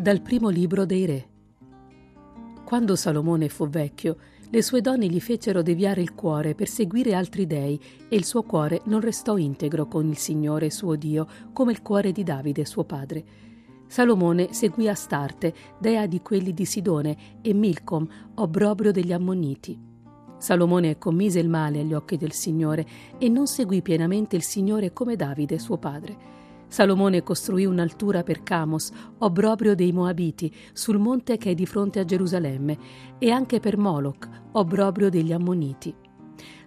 Dal primo libro dei Re. Quando Salomone fu vecchio, le sue donne gli fecero deviare il cuore per seguire altri dei e il suo cuore non restò integro con il Signore suo Dio come il cuore di Davide suo padre. Salomone seguì Astarte, dea di quelli di Sidone, e Milcom, obbrobrio degli Ammoniti. Salomone commise il male agli occhi del Signore e non seguì pienamente il Signore come Davide suo padre. Salomone costruì un'altura per Camos, obbrobrio dei Moabiti, sul monte che è di fronte a Gerusalemme, e anche per Moloch, obbrobrio degli Ammoniti.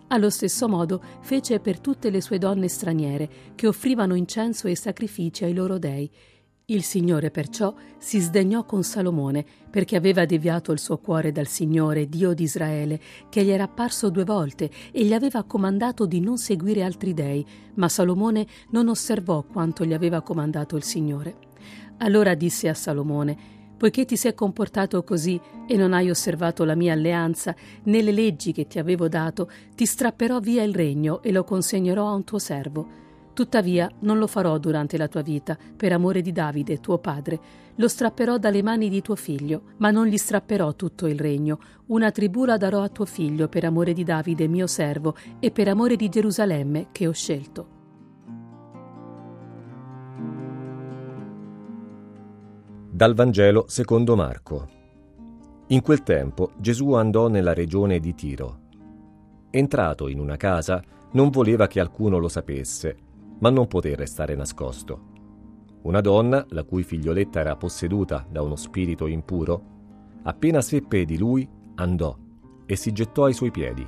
Allo stesso modo fece per tutte le sue donne straniere, che offrivano incenso e sacrifici ai loro dei, il Signore perciò si sdegnò con Salomone perché aveva deviato il suo cuore dal Signore, Dio di Israele, che gli era apparso due volte e gli aveva comandato di non seguire altri dei, ma Salomone non osservò quanto gli aveva comandato il Signore. Allora disse a Salomone, poiché ti sei comportato così e non hai osservato la mia alleanza né le leggi che ti avevo dato, ti strapperò via il regno e lo consegnerò a un tuo servo Tuttavia non lo farò durante la tua vita, per amore di Davide, tuo padre. Lo strapperò dalle mani di tuo figlio, ma non gli strapperò tutto il regno. Una tribù la darò a tuo figlio, per amore di Davide, mio servo, e per amore di Gerusalemme, che ho scelto. Dal Vangelo secondo Marco. In quel tempo Gesù andò nella regione di Tiro. Entrato in una casa, non voleva che alcuno lo sapesse ma non poté restare nascosto. Una donna, la cui figlioletta era posseduta da uno spirito impuro, appena seppe di lui, andò e si gettò ai suoi piedi.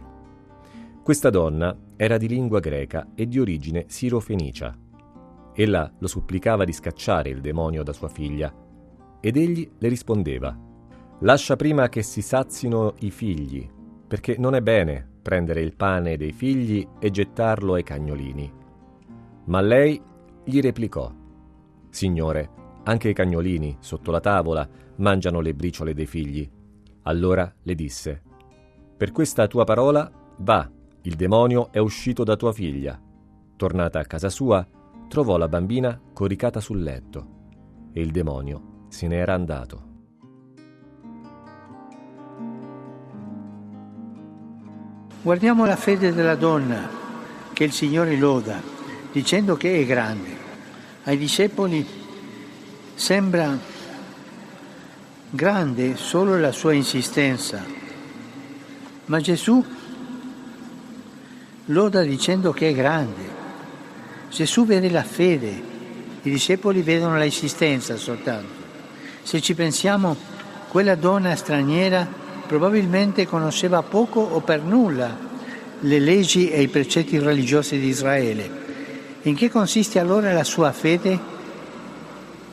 Questa donna era di lingua greca e di origine sirofenicia. Ella lo supplicava di scacciare il demonio da sua figlia, ed egli le rispondeva: Lascia prima che si sazino i figli, perché non è bene prendere il pane dei figli e gettarlo ai cagnolini. Ma lei gli replicò, Signore, anche i cagnolini sotto la tavola mangiano le briciole dei figli. Allora le disse, Per questa tua parola, va, il demonio è uscito da tua figlia. Tornata a casa sua, trovò la bambina coricata sul letto e il demonio se ne era andato. Guardiamo la fede della donna che il Signore loda dicendo che è grande. Ai discepoli sembra grande solo la sua insistenza, ma Gesù loda dicendo che è grande. Gesù vede la fede, i discepoli vedono l'insistenza soltanto. Se ci pensiamo, quella donna straniera probabilmente conosceva poco o per nulla le leggi e i precetti religiosi di Israele in che consiste allora la sua fede?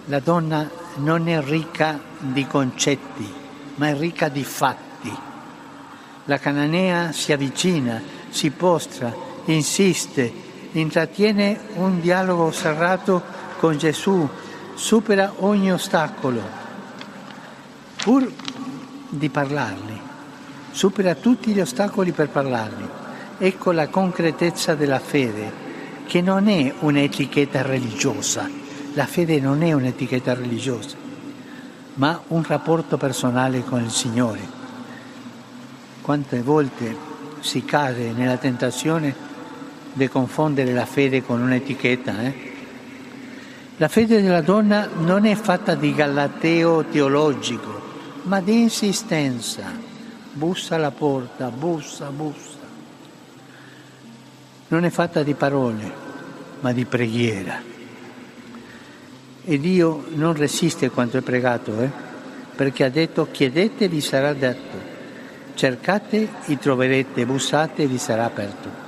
La donna non è ricca di concetti, ma è ricca di fatti. La cananea si avvicina, si postra, insiste, intrattiene un dialogo serrato con Gesù, supera ogni ostacolo, pur di parlargli, supera tutti gli ostacoli per parlargli. Ecco la concretezza della fede che non è un'etichetta religiosa, la fede non è un'etichetta religiosa, ma un rapporto personale con il Signore. Quante volte si cade nella tentazione di confondere la fede con un'etichetta? Eh? La fede della donna non è fatta di galateo teologico, ma di insistenza. Bussa alla porta, bussa, bussa. Non è fatta di parole, ma di preghiera. E Dio non resiste quanto è pregato, eh? perché ha detto chiedete vi sarà dato, cercate e troverete, bussate e vi sarà aperto.